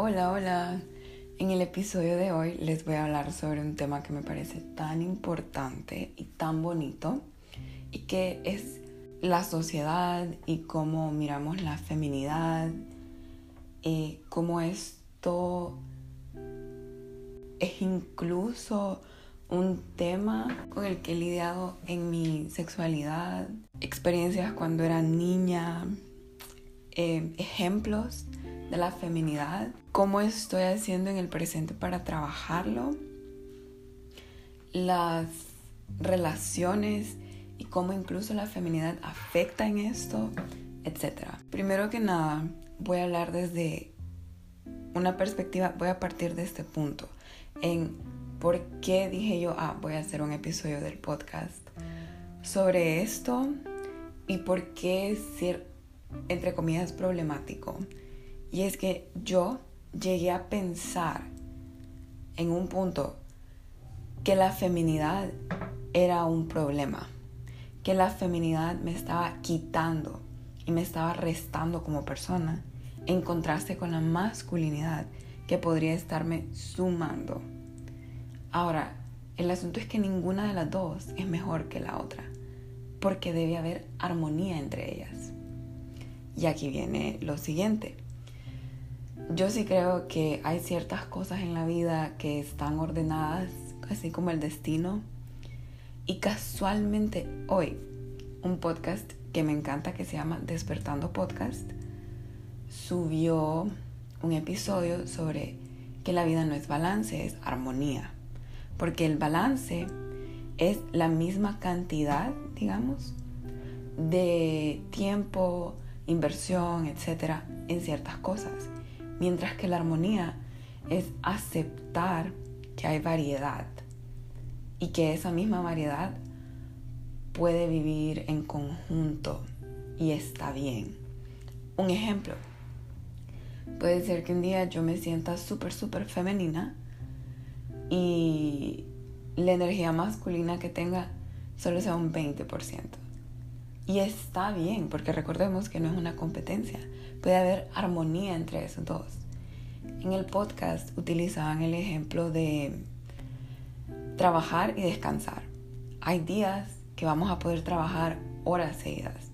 Hola, hola. En el episodio de hoy les voy a hablar sobre un tema que me parece tan importante y tan bonito y que es la sociedad y cómo miramos la feminidad, y cómo esto es incluso un tema con el que he lidiado en mi sexualidad, experiencias cuando era niña, eh, ejemplos de la feminidad, cómo estoy haciendo en el presente para trabajarlo, las relaciones y cómo incluso la feminidad afecta en esto, etc. Primero que nada, voy a hablar desde una perspectiva, voy a partir de este punto, en por qué dije yo, ah, voy a hacer un episodio del podcast sobre esto y por qué ser, entre comillas, problemático. Y es que yo llegué a pensar en un punto que la feminidad era un problema, que la feminidad me estaba quitando y me estaba restando como persona en contraste con la masculinidad que podría estarme sumando. Ahora, el asunto es que ninguna de las dos es mejor que la otra, porque debe haber armonía entre ellas. Y aquí viene lo siguiente yo sí creo que hay ciertas cosas en la vida que están ordenadas, así como el destino. Y casualmente hoy, un podcast que me encanta, que se llama Despertando Podcast, subió un episodio sobre que la vida no es balance, es armonía. Porque el balance es la misma cantidad, digamos, de tiempo, inversión, etcétera, en ciertas cosas. Mientras que la armonía es aceptar que hay variedad y que esa misma variedad puede vivir en conjunto y está bien. Un ejemplo, puede ser que un día yo me sienta súper, súper femenina y la energía masculina que tenga solo sea un 20%. Y está bien, porque recordemos que no es una competencia. Puede haber armonía entre esos dos. En el podcast utilizaban el ejemplo de trabajar y descansar. Hay días que vamos a poder trabajar horas seguidas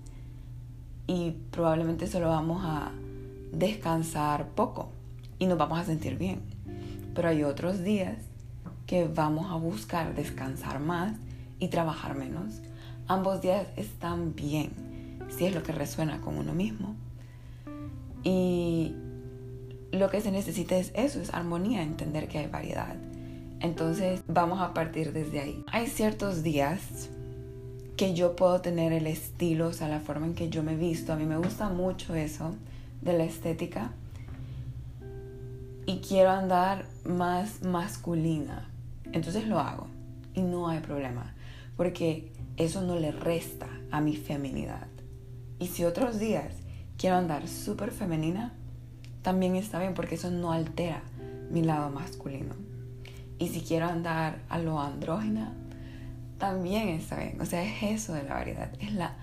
y probablemente solo vamos a descansar poco y nos vamos a sentir bien. Pero hay otros días que vamos a buscar descansar más y trabajar menos Ambos días están bien, si es lo que resuena con uno mismo. Y lo que se necesita es eso, es armonía, entender que hay variedad. Entonces vamos a partir desde ahí. Hay ciertos días que yo puedo tener el estilo, o sea, la forma en que yo me visto. A mí me gusta mucho eso de la estética. Y quiero andar más masculina. Entonces lo hago. Y no hay problema. Porque eso no le resta a mi feminidad. Y si otros días quiero andar súper femenina, también está bien porque eso no altera mi lado masculino. Y si quiero andar a lo andrógena, también está bien. O sea, es eso de la variedad, es la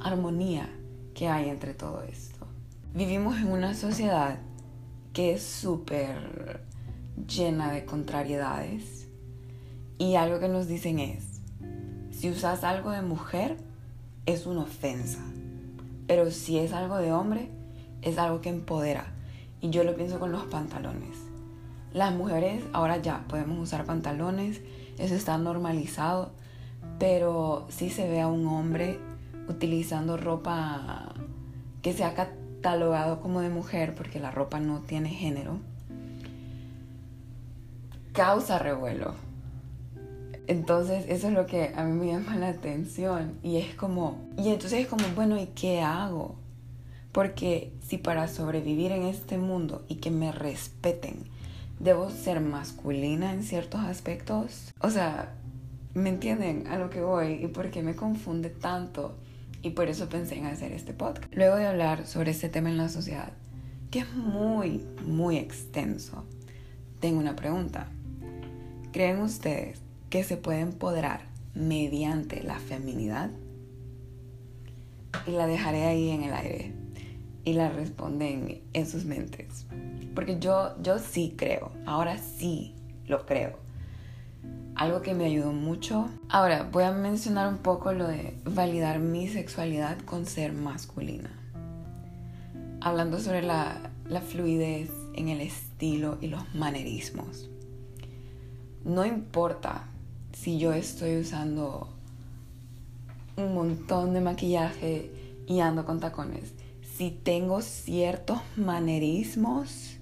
armonía que hay entre todo esto. Vivimos en una sociedad que es súper llena de contrariedades y algo que nos dicen es, si usas algo de mujer, es una ofensa. Pero si es algo de hombre, es algo que empodera. Y yo lo pienso con los pantalones. Las mujeres ahora ya podemos usar pantalones, eso está normalizado, pero si se ve a un hombre utilizando ropa que se ha catalogado como de mujer, porque la ropa no tiene género, causa revuelo. Entonces eso es lo que a mí me llama la atención y es como, y entonces es como, bueno, ¿y qué hago? Porque si para sobrevivir en este mundo y que me respeten, debo ser masculina en ciertos aspectos, o sea, ¿me entienden a lo que voy y por qué me confunde tanto? Y por eso pensé en hacer este podcast. Luego de hablar sobre este tema en la sociedad, que es muy, muy extenso, tengo una pregunta. ¿Creen ustedes que se puede empoderar mediante la feminidad? Y la dejaré ahí en el aire y la responden en sus mentes. Porque yo, yo sí creo, ahora sí lo creo. Algo que me ayudó mucho. Ahora voy a mencionar un poco lo de validar mi sexualidad con ser masculina. Hablando sobre la, la fluidez en el estilo y los manerismos. No importa si yo estoy usando un montón de maquillaje y ando con tacones. Si tengo ciertos manerismos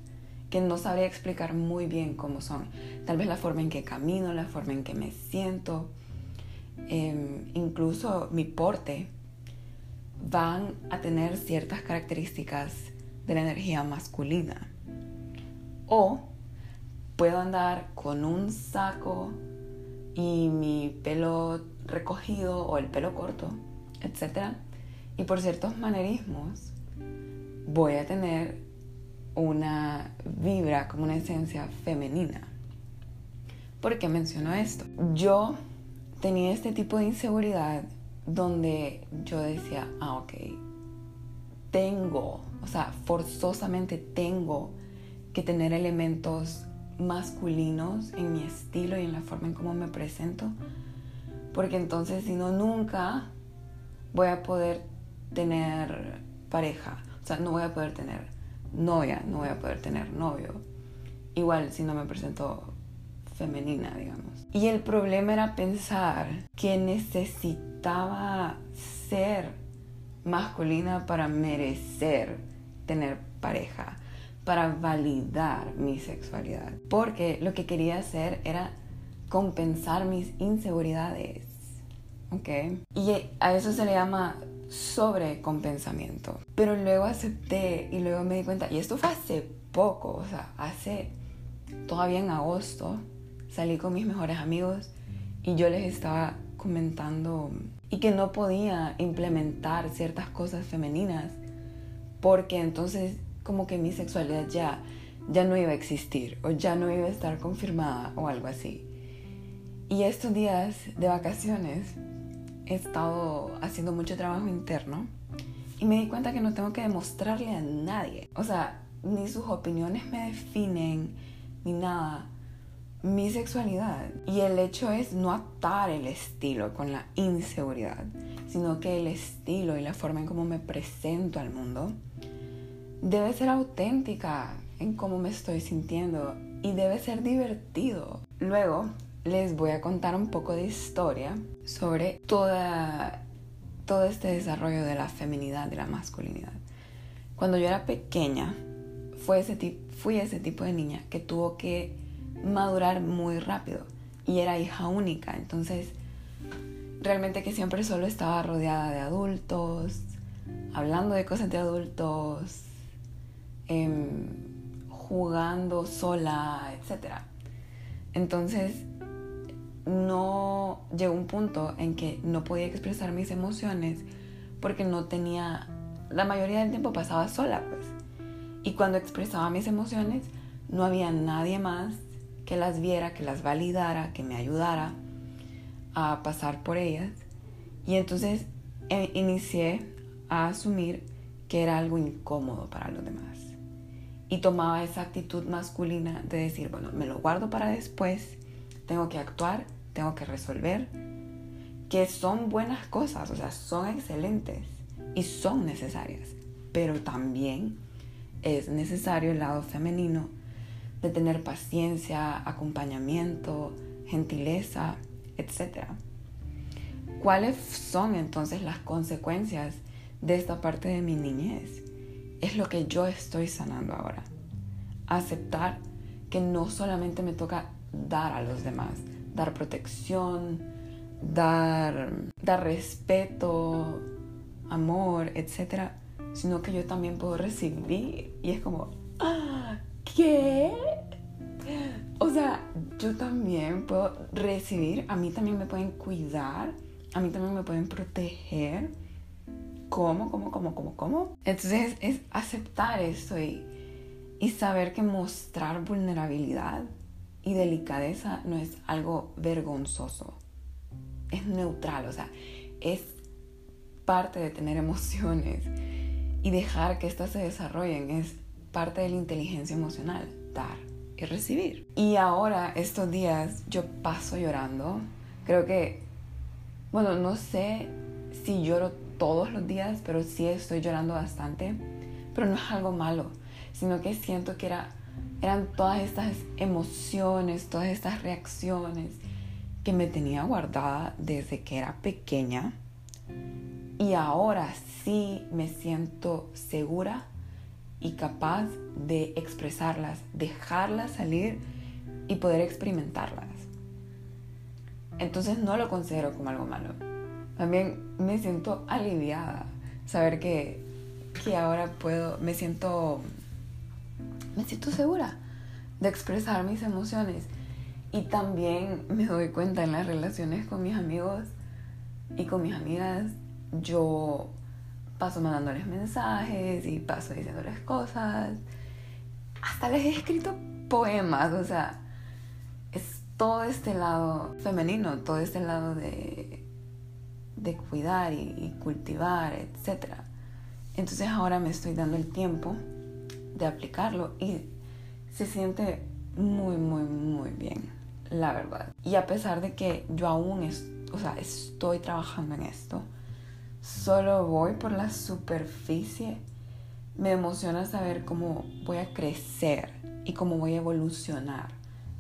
que no sabría explicar muy bien cómo son. Tal vez la forma en que camino, la forma en que me siento, em, incluso mi porte, van a tener ciertas características de la energía masculina. O puedo andar con un saco y mi pelo recogido o el pelo corto, etc. Y por ciertos manerismos voy a tener una vibra como una esencia femenina. ¿Por qué menciono esto? Yo tenía este tipo de inseguridad donde yo decía, ah, ok, tengo, o sea, forzosamente tengo que tener elementos masculinos en mi estilo y en la forma en cómo me presento, porque entonces si no, nunca voy a poder tener pareja, o sea, no voy a poder tener novia, no voy a poder tener novio. Igual si no me presento femenina, digamos. Y el problema era pensar que necesitaba ser masculina para merecer tener pareja, para validar mi sexualidad. Porque lo que quería hacer era compensar mis inseguridades. ¿Ok? Y a eso se le llama sobrecompensamiento. Pero luego acepté y luego me di cuenta, y esto fue hace poco, o sea, hace todavía en agosto, salí con mis mejores amigos y yo les estaba comentando y que no podía implementar ciertas cosas femeninas porque entonces como que mi sexualidad ya ya no iba a existir o ya no iba a estar confirmada o algo así. Y estos días de vacaciones he estado haciendo mucho trabajo interno y me di cuenta que no tengo que demostrarle a nadie. O sea, ni sus opiniones me definen, ni nada. Mi sexualidad. Y el hecho es no atar el estilo con la inseguridad, sino que el estilo y la forma en cómo me presento al mundo debe ser auténtica en cómo me estoy sintiendo y debe ser divertido. Luego, les voy a contar un poco de historia sobre toda, todo este desarrollo de la feminidad, de la masculinidad. Cuando yo era pequeña, fui ese tipo de niña que tuvo que madurar muy rápido y era hija única, entonces realmente que siempre solo estaba rodeada de adultos, hablando de cosas de adultos, em, jugando sola, etc. Entonces no llegó un punto en que no podía expresar mis emociones porque no tenía, la mayoría del tiempo pasaba sola, pues. Y cuando expresaba mis emociones, no había nadie más que las viera, que las validara, que me ayudara a pasar por ellas. Y entonces eh, inicié a asumir que era algo incómodo para los demás. Y tomaba esa actitud masculina de decir, bueno, me lo guardo para después, tengo que actuar tengo que resolver, que son buenas cosas, o sea, son excelentes y son necesarias, pero también es necesario el lado femenino de tener paciencia, acompañamiento, gentileza, etc. ¿Cuáles son entonces las consecuencias de esta parte de mi niñez? Es lo que yo estoy sanando ahora. Aceptar que no solamente me toca dar a los demás, dar protección, dar, dar respeto, amor, etc. Sino que yo también puedo recibir. Y es como, ah, ¿qué? O sea, yo también puedo recibir, a mí también me pueden cuidar, a mí también me pueden proteger. ¿Cómo? ¿Cómo? ¿Cómo? ¿Cómo? ¿Cómo? Entonces es aceptar esto y, y saber que mostrar vulnerabilidad y delicadeza no es algo vergonzoso, es neutral, o sea, es parte de tener emociones y dejar que éstas se desarrollen es parte de la inteligencia emocional, dar y recibir. Y ahora, estos días, yo paso llorando. Creo que, bueno, no sé si lloro todos los días, pero sí estoy llorando bastante. Pero no es algo malo, sino que siento que era, eran todas estas emociones, todas estas reacciones que me tenía guardada desde que era pequeña. Y ahora sí me siento segura y capaz de expresarlas, dejarlas salir y poder experimentarlas. Entonces no lo considero como algo malo. También me siento aliviada saber que, que ahora puedo, me siento, me siento segura de expresar mis emociones. Y también me doy cuenta en las relaciones con mis amigos y con mis amigas, yo paso mandándoles mensajes y paso diciéndoles cosas. Hasta les he escrito poemas, o sea, es todo este lado femenino, todo este lado de, de cuidar y, cultivar, etc. Entonces ahora me estoy dando el tiempo de aplicarlo y se siente muy, muy, muy bien, la verdad. Y a pesar de que yo aún o sea, estoy trabajando en esto, solo voy por la superficie, me emociona saber cómo voy a crecer y cómo voy a evolucionar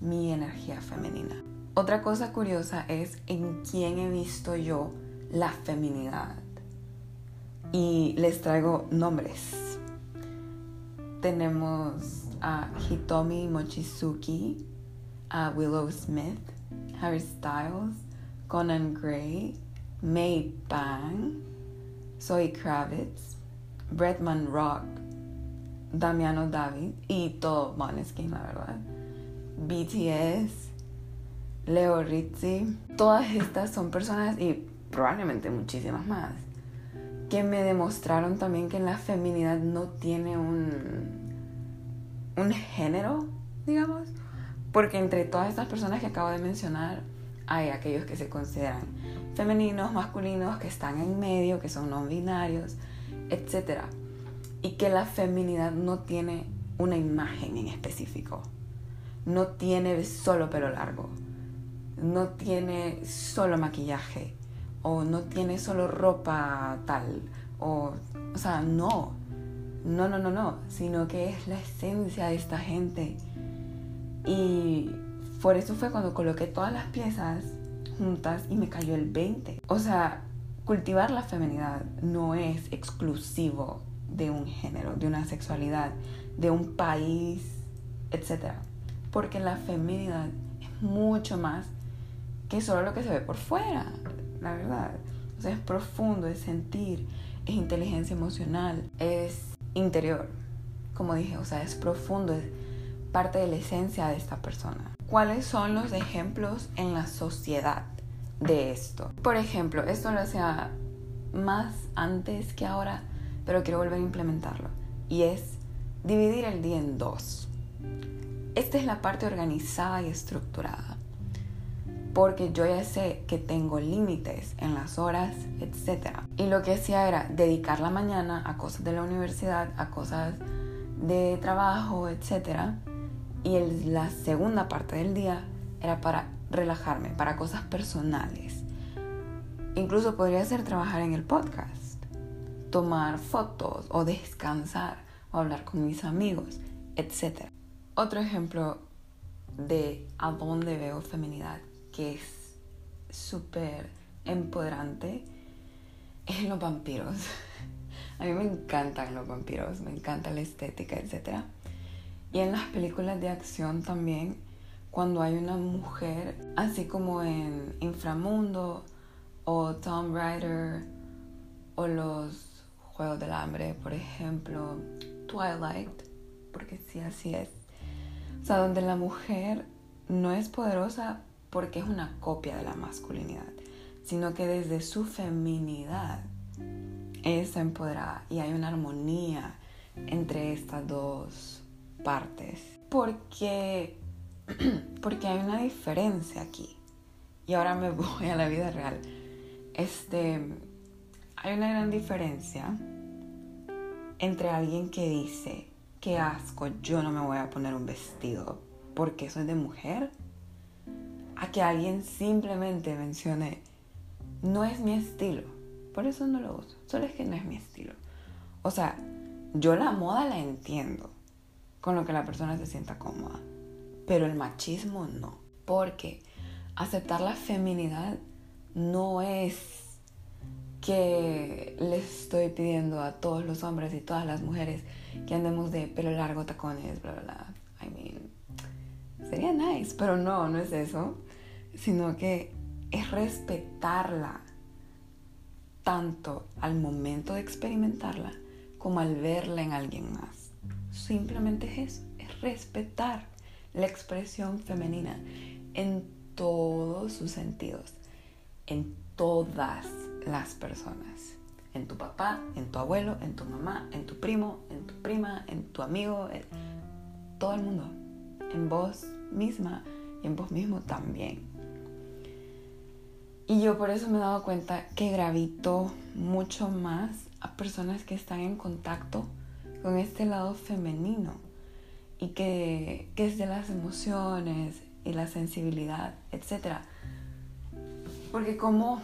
mi energía femenina. Otra cosa curiosa es en quién he visto yo la feminidad. Y les traigo nombres. Tenemos a Hitomi Mochizuki, a Willow Smith, Harry Styles, Conan Gray, May Bang, Zoe Kravitz, Bretman Rock, Damiano David y todo Måneskin, la verdad. BTS, Leo Rizzi. Todas estas son personas y probablemente muchísimas más que me demostraron también que la feminidad no tiene un, un género, digamos. Porque entre todas estas personas que acabo de mencionar, hay aquellos que se consideran femeninos, masculinos, que están en medio, que son no binarios, etc. Y que la feminidad no tiene una imagen en específico. No tiene solo pelo largo. No tiene solo maquillaje. O no tiene solo ropa tal. O, o sea, no. No, no, no, no. Sino que es la esencia de esta gente. Y por eso fue cuando coloqué todas las piezas juntas y me cayó el 20. O sea, cultivar la feminidad no es exclusivo de un género, de una sexualidad, de un país, etc. Porque la feminidad es mucho más que solo lo que se ve por fuera, la verdad. O sea, es profundo, es sentir, es inteligencia emocional, es interior. Como dije, o sea, es profundo, es parte de la esencia de esta persona. ¿Cuáles son los ejemplos en la sociedad de esto? Por ejemplo, esto lo hacía más antes que ahora, pero quiero volver a implementarlo. Y es dividir el día en dos. Esta es la parte organizada y estructurada. Porque yo ya sé que tengo límites en las horas, etc. Y lo que hacía era dedicar la mañana a cosas de la universidad, a cosas de trabajo, etc y la segunda parte del día era para relajarme, para cosas personales. Incluso podría ser trabajar en el podcast, tomar fotos o descansar o hablar con mis amigos, etc. Otro ejemplo de a dónde veo feminidad que es súper empoderante es los vampiros. A mí me encantan los vampiros, me encanta la estética, etc. Y en las películas de acción también, cuando hay una mujer, así como en Inframundo o Tomb Raider o los Juegos del Hambre, por ejemplo, Twilight, porque sí, así es. O sea, donde la mujer no es poderosa porque es una copia de la masculinidad, sino que desde su feminidad es empoderada y hay una armonía entre estas dos partes. Porque, porque hay una diferencia aquí. Y ahora me voy a la vida real. Este, hay una gran diferencia entre alguien que dice qué asco, yo no me voy a poner un vestido porque soy de mujer, a que alguien simplemente mencione, no es mi estilo, por eso no lo uso, solo es que no es mi estilo. O sea, yo la moda la entiendo, con lo que la persona se sienta cómoda, pero el machismo no, porque aceptar la feminidad no es que le estoy pidiendo a todos los hombres y todas las mujeres que andemos de pelo largo, tacones, bla, bla, bla. I mean, sería nice, pero no, no es eso, sino que es respetarla tanto al momento de experimentarla como al verla en alguien más. Simplemente es eso, es respetar la expresión femenina en todos sus sentidos, en todas las personas. En tu papá, en tu abuelo, en tu mamá, en tu primo, en tu prima, en tu amigo, en todo el mundo. En vos misma y en vos mismo también. Y yo por eso me he dado cuenta que gravito mucho más a personas que están en contacto con este lado femenino y que, que es de las emociones y la sensibilidad, etc. Porque como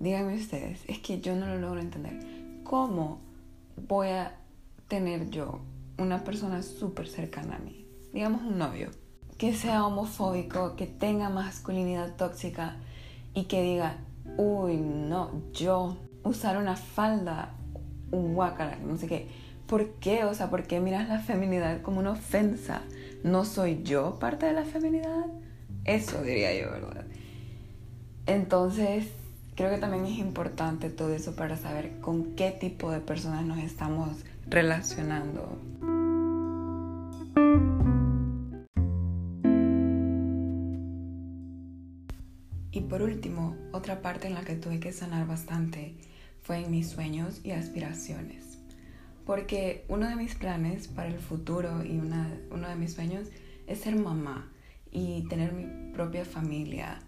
díganme ustedes, es que yo no lo logro entender. ¿Cómo voy a tener yo una persona súper cercana a mí, digamos un novio, que sea homofóbico, que tenga masculinidad tóxica y que diga, uy, no, yo usar una falda, un guacara, no sé qué. ¿Por qué? O sea, ¿por qué miras la feminidad como una ofensa? ¿No soy yo parte de la feminidad? Eso diría yo, ¿verdad? Entonces, creo que también es importante todo eso para saber con qué tipo de personas nos estamos relacionando. Por último, otra parte en la que tuve que sanar bastante fue en mis sueños y aspiraciones. Porque uno de mis planes para el futuro y uno de mis sueños es ser mamá y tener mi propia familia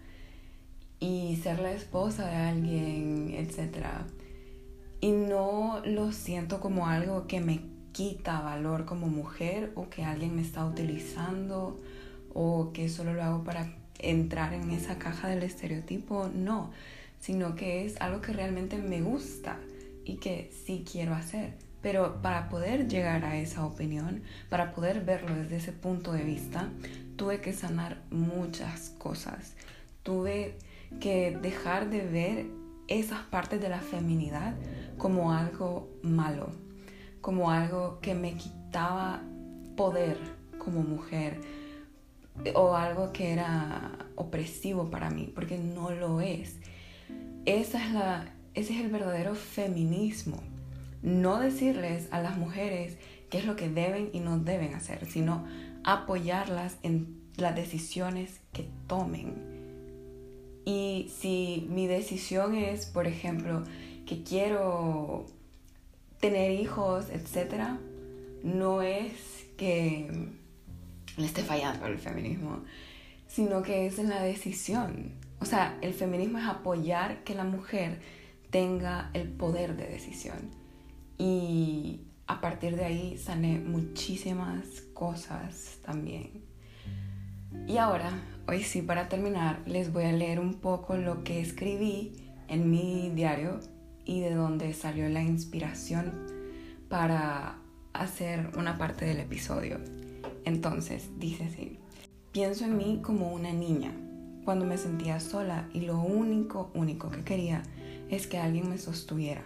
y ser la esposa de alguien, etc. Y no lo siento como algo que me quita valor como mujer o que alguien me está utilizando o que solo lo hago para entrar en esa caja del estereotipo, no, sino que es algo que realmente me gusta y que sí quiero hacer. Pero para poder llegar a esa opinión, para poder verlo desde ese punto de vista, tuve que sanar muchas cosas. Tuve que dejar de ver esas partes de la feminidad como algo malo, como algo que me quitaba poder como mujer o algo que era opresivo para mí, porque no lo es. Esa es la, ese es el verdadero feminismo. No decirles a las mujeres qué es lo que deben y no deben hacer, sino apoyarlas en las decisiones que tomen y si mi decisión es, por ejemplo, que quiero tener hijos, etc., no es que le esté fallando el feminismo, sino que es en la decisión. O sea, el feminismo es apoyar que la mujer tenga el poder de decisión. Y a partir de ahí sané muchísimas cosas también. Y ahora Hoy sí, para terminar, les voy a leer un poco lo que escribí en mi diario y de dónde salió la inspiración para hacer una parte del episodio. Entonces, dice así, pienso en mí como una niña, cuando me sentía sola y lo único, único que quería es que alguien me sostuviera.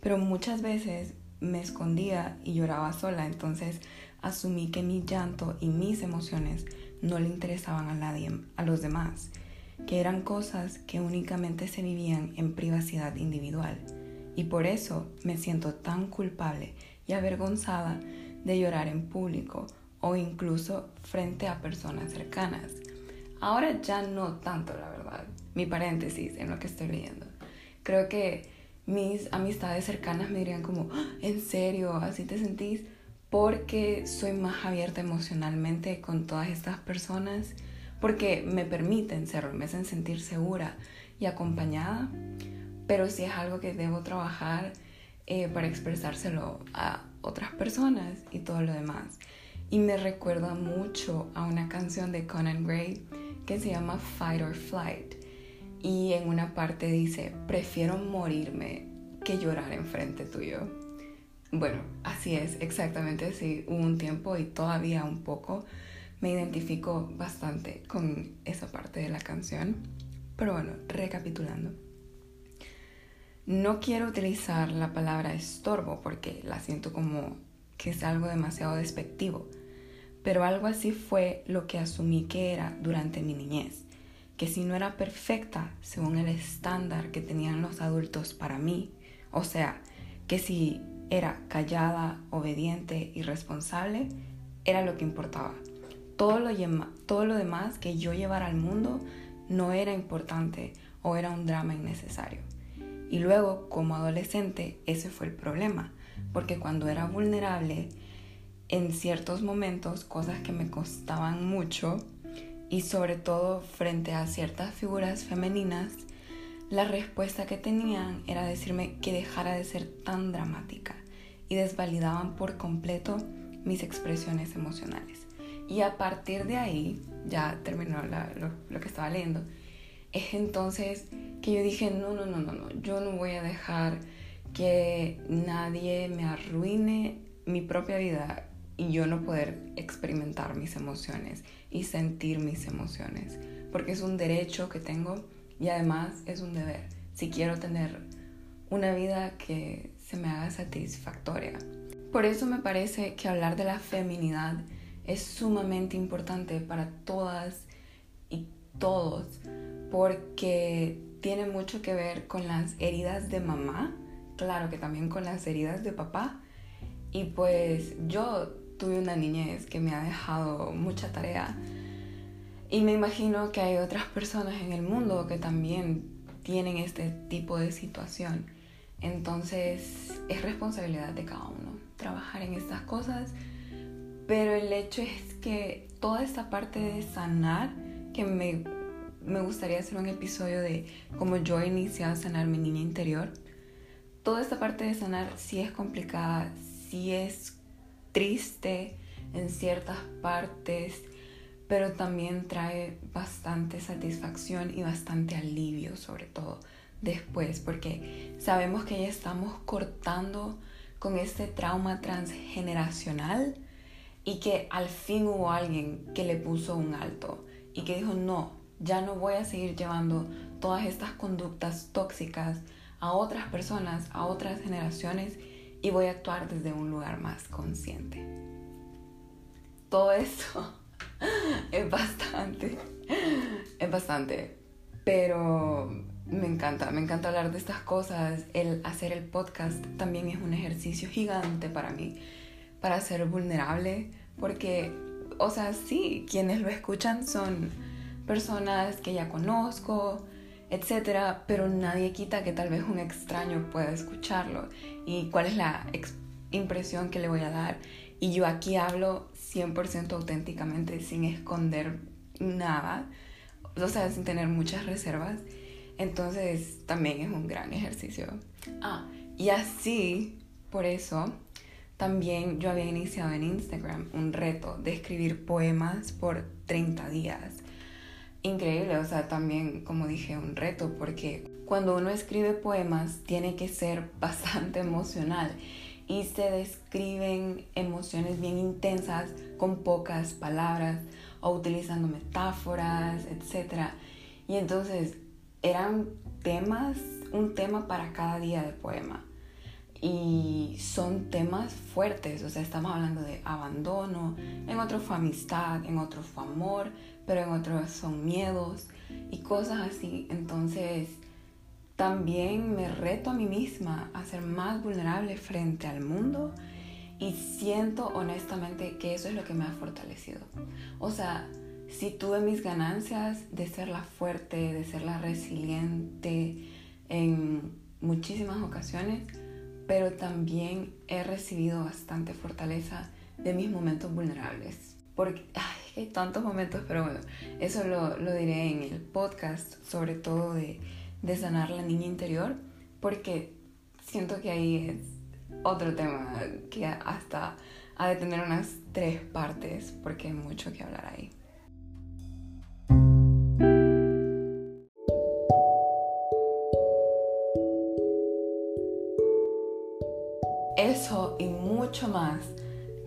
Pero muchas veces me escondía y lloraba sola, entonces asumí que mi llanto y mis emociones no le interesaban a nadie, a los demás, que eran cosas que únicamente se vivían en privacidad individual. Y por eso me siento tan culpable y avergonzada de llorar en público o incluso frente a personas cercanas. Ahora ya no tanto, la verdad. Mi paréntesis en lo que estoy leyendo. Creo que mis amistades cercanas me dirían como, ah, ¿en serio? ¿Así te sentís? porque soy más abierta emocionalmente con todas estas personas, porque me permiten serlo, me hacen sentir segura y acompañada, pero si es algo que debo trabajar eh, para expresárselo a otras personas y todo lo demás. Y me recuerda mucho a una canción de Conan Gray que se llama Fight or Flight. Y en una parte dice, prefiero morirme que llorar enfrente tuyo. Bueno, así es, exactamente así. Hubo un tiempo y todavía un poco me identifico bastante con esa parte de la canción. Pero bueno, recapitulando. No quiero utilizar la palabra estorbo porque la siento como que es algo demasiado despectivo, pero algo así fue lo que asumí que era durante mi niñez, que si no era perfecta según el estándar que tenían los adultos para mí, o sea, que si era callada, obediente y responsable, era lo que importaba. Todo lo, todo lo demás que yo llevara al mundo no era importante o era un drama innecesario. Y luego, como adolescente, ese fue el problema, porque cuando era vulnerable, en ciertos momentos, cosas que me costaban mucho, y sobre todo frente a ciertas figuras femeninas, la respuesta que tenían era decirme que dejara de ser tan dramática y desvalidaban por completo mis expresiones emocionales. Y a partir de ahí, ya terminó lo, lo que estaba leyendo, es entonces que yo dije, no, no, no, no, no, yo no voy a dejar que nadie me arruine mi propia vida y yo no poder experimentar mis emociones y sentir mis emociones, porque es un derecho que tengo y además es un deber, si quiero tener una vida que se me haga satisfactoria. Por eso me parece que hablar de la feminidad es sumamente importante para todas y todos, porque tiene mucho que ver con las heridas de mamá, claro que también con las heridas de papá. Y pues yo tuve una niñez que me ha dejado mucha tarea. Y me imagino que hay otras personas en el mundo que también tienen este tipo de situación. Entonces es responsabilidad de cada uno trabajar en estas cosas. Pero el hecho es que toda esta parte de sanar que me me gustaría hacer un episodio de cómo yo inicié a sanar mi niña interior. Toda esta parte de sanar sí es complicada, sí es triste en ciertas partes, pero también trae bastante satisfacción y bastante alivio sobre todo después, porque sabemos que ya estamos cortando con este trauma transgeneracional y que al fin hubo alguien que le puso un alto y que dijo, no, ya no voy a seguir llevando todas estas conductas tóxicas a otras personas, a otras generaciones y voy a actuar desde un lugar más consciente. Todo eso es bastante, es bastante, pero me encanta, me encanta hablar de estas cosas. El hacer el podcast también es un ejercicio gigante para mí, para ser vulnerable, porque, o sea, sí, quienes lo escuchan son personas que ya conozco, etcétera, pero nadie quita que tal vez un extraño pueda escucharlo y cuál es la impresión que le voy a dar. Y yo aquí hablo 100% auténticamente, sin esconder nada, o sea, sin tener muchas reservas. Entonces también es un gran ejercicio. Ah, y así, por eso, también yo había iniciado en Instagram un reto de escribir poemas por 30 días increíble, o sea, también, como dije, un reto, porque cuando uno escribe poemas tiene que ser bastante emocional y se describen emociones bien intensas con pocas palabras o utilizando metáforas, etc. Y entonces eran temas, un tema para cada día de poema. Y son temas fuertes, o sea, estamos hablando de abandono, en otro fue amistad, en otro fue amor, pero en otros son miedos y cosas así. Entonces, también me reto a mí misma a ser más vulnerable frente al mundo y siento honestamente que eso es lo que me ha fortalecido. O sea, si tuve mis ganancias de ser la fuerte, de ser la resiliente en muchísimas ocasiones, pero también he recibido bastante fortaleza de mis momentos vulnerables. Porque, hay tantos momentos, pero bueno, eso lo, lo diré en el podcast, sobre todo de, de sanar la niña interior, porque siento que ahí es otro tema que hasta ha de tener unas tres partes porque hay mucho que hablar ahí.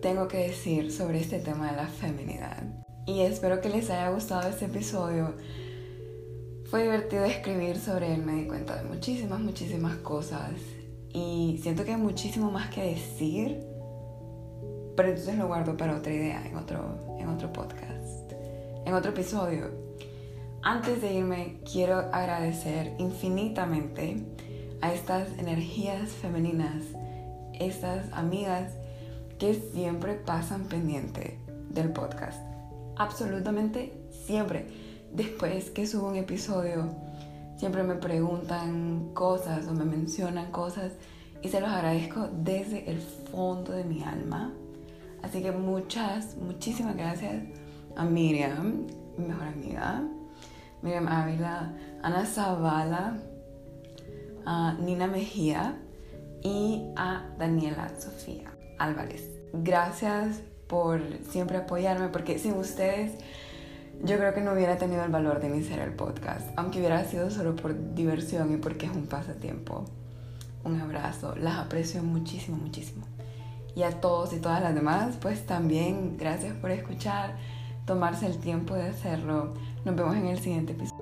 Tengo que decir sobre este tema de la feminidad. Y espero que les haya gustado este episodio. Fue divertido escribir sobre él, me di cuenta de muchísimas, muchísimas cosas. Y siento que hay muchísimo más que decir, pero entonces lo guardo para otra idea, en otro, en otro podcast, en otro episodio. Antes de irme, quiero agradecer infinitamente a estas energías femeninas, estas amigas que siempre pasan pendiente del podcast. Absolutamente siempre. Después que subo un episodio, siempre me preguntan cosas o me mencionan cosas y se los agradezco desde el fondo de mi alma. Así que muchas, muchísimas gracias a Miriam, mi mejor amiga, Miriam Ávila, Ana Zavala, a Nina Mejía y a Daniela Sofía Álvarez. Gracias por siempre apoyarme porque sin ustedes yo creo que no hubiera tenido el valor de iniciar el podcast, aunque hubiera sido solo por diversión y porque es un pasatiempo. Un abrazo, las aprecio muchísimo, muchísimo. Y a todos y todas las demás, pues también gracias por escuchar, tomarse el tiempo de hacerlo. Nos vemos en el siguiente episodio.